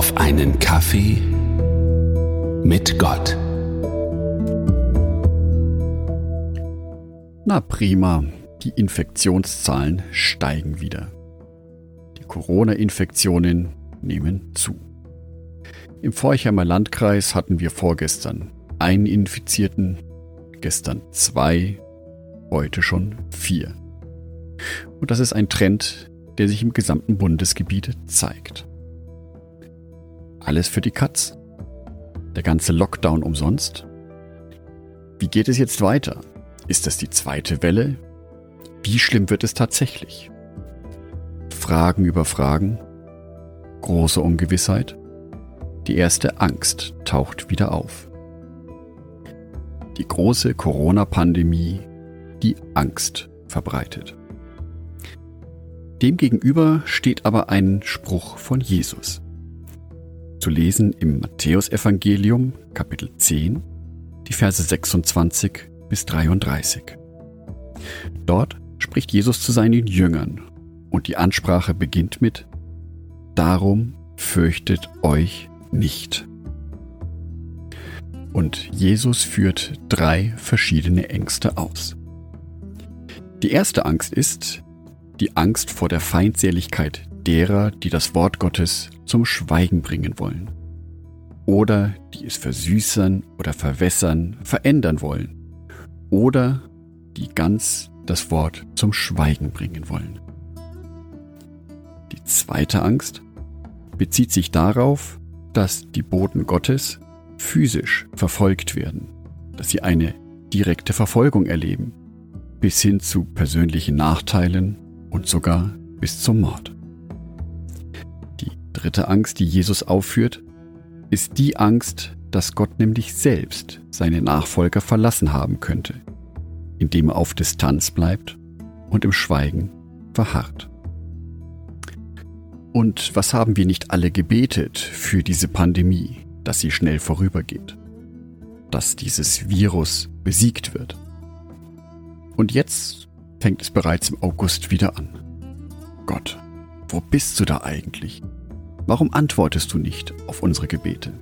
auf einen Kaffee mit Gott. Na prima, die Infektionszahlen steigen wieder. Die Corona-Infektionen nehmen zu. Im Forchheimer Landkreis hatten wir vorgestern einen Infizierten, gestern zwei, heute schon vier. Und das ist ein Trend, der sich im gesamten Bundesgebiet zeigt. Alles für die Katz. Der ganze Lockdown umsonst. Wie geht es jetzt weiter? Ist das die zweite Welle? Wie schlimm wird es tatsächlich? Fragen über Fragen, große Ungewissheit. Die erste Angst taucht wieder auf. Die große Corona-Pandemie, die Angst verbreitet. Demgegenüber steht aber ein Spruch von Jesus. Zu lesen im Matthäusevangelium Kapitel 10, die Verse 26 bis 33. Dort spricht Jesus zu seinen Jüngern und die Ansprache beginnt mit Darum fürchtet euch nicht. Und Jesus führt drei verschiedene Ängste aus. Die erste Angst ist die Angst vor der Feindseligkeit derer, die das Wort Gottes zum Schweigen bringen wollen. Oder die es versüßern oder verwässern, verändern wollen. Oder die ganz das Wort zum Schweigen bringen wollen. Die zweite Angst bezieht sich darauf, dass die Boten Gottes physisch verfolgt werden, dass sie eine direkte Verfolgung erleben, bis hin zu persönlichen Nachteilen und sogar bis zum Mord. Dritte Angst, die Jesus aufführt, ist die Angst, dass Gott nämlich selbst seine Nachfolger verlassen haben könnte, indem er auf Distanz bleibt und im Schweigen verharrt. Und was haben wir nicht alle gebetet für diese Pandemie, dass sie schnell vorübergeht, dass dieses Virus besiegt wird? Und jetzt fängt es bereits im August wieder an. Gott, wo bist du da eigentlich? Warum antwortest du nicht auf unsere Gebete?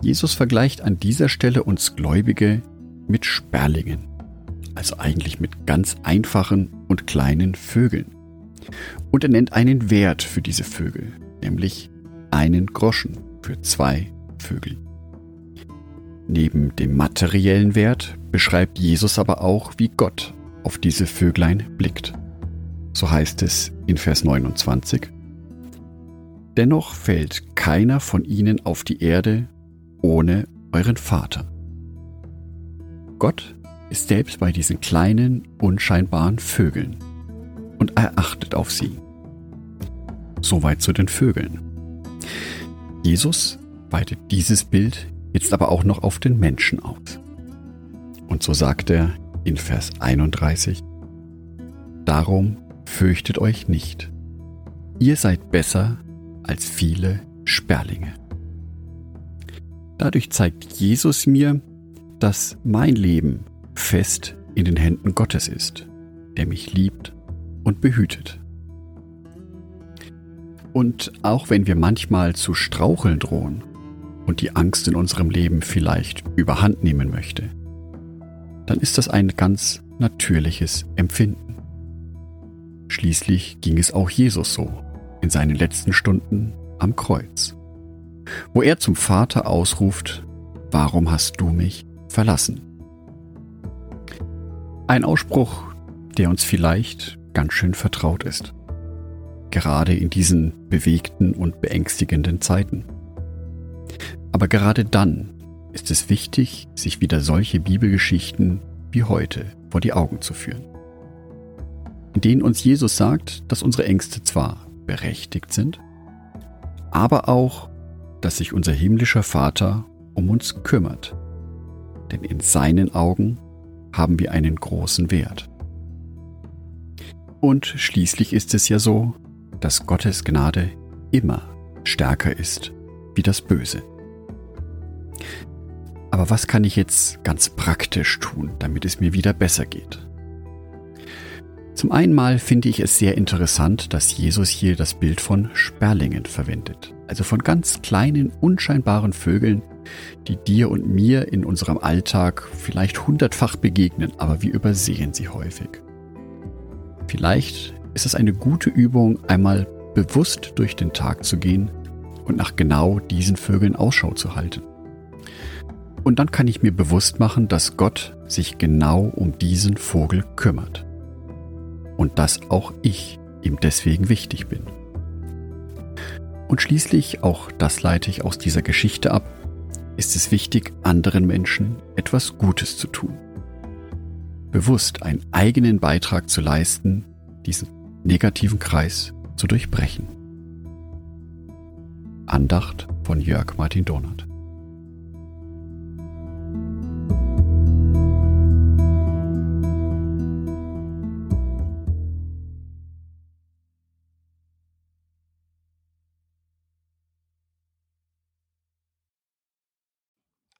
Jesus vergleicht an dieser Stelle uns Gläubige mit Sperlingen, also eigentlich mit ganz einfachen und kleinen Vögeln. Und er nennt einen Wert für diese Vögel, nämlich einen Groschen für zwei Vögel. Neben dem materiellen Wert beschreibt Jesus aber auch, wie Gott auf diese Vöglein blickt. So heißt es in Vers 29. Dennoch fällt keiner von ihnen auf die Erde ohne euren Vater. Gott ist selbst bei diesen kleinen, unscheinbaren Vögeln und er achtet auf sie. Soweit zu den Vögeln. Jesus weitet dieses Bild jetzt aber auch noch auf den Menschen aus. Und so sagt er in Vers 31, Darum fürchtet euch nicht, ihr seid besser als viele Sperlinge. Dadurch zeigt Jesus mir, dass mein Leben fest in den Händen Gottes ist, der mich liebt und behütet. Und auch wenn wir manchmal zu straucheln drohen und die Angst in unserem Leben vielleicht überhand nehmen möchte, dann ist das ein ganz natürliches Empfinden. Schließlich ging es auch Jesus so in seinen letzten Stunden am Kreuz, wo er zum Vater ausruft, Warum hast du mich verlassen? Ein Ausspruch, der uns vielleicht ganz schön vertraut ist, gerade in diesen bewegten und beängstigenden Zeiten. Aber gerade dann ist es wichtig, sich wieder solche Bibelgeschichten wie heute vor die Augen zu führen, in denen uns Jesus sagt, dass unsere Ängste zwar berechtigt sind, aber auch, dass sich unser himmlischer Vater um uns kümmert, denn in seinen Augen haben wir einen großen Wert. Und schließlich ist es ja so, dass Gottes Gnade immer stärker ist wie das Böse. Aber was kann ich jetzt ganz praktisch tun, damit es mir wieder besser geht? Zum einen mal finde ich es sehr interessant, dass Jesus hier das Bild von Sperlingen verwendet. Also von ganz kleinen, unscheinbaren Vögeln, die dir und mir in unserem Alltag vielleicht hundertfach begegnen, aber wir übersehen sie häufig. Vielleicht ist es eine gute Übung, einmal bewusst durch den Tag zu gehen und nach genau diesen Vögeln Ausschau zu halten. Und dann kann ich mir bewusst machen, dass Gott sich genau um diesen Vogel kümmert. Und dass auch ich ihm deswegen wichtig bin. Und schließlich, auch das leite ich aus dieser Geschichte ab, ist es wichtig, anderen Menschen etwas Gutes zu tun. Bewusst einen eigenen Beitrag zu leisten, diesen negativen Kreis zu durchbrechen. Andacht von Jörg Martin Donat.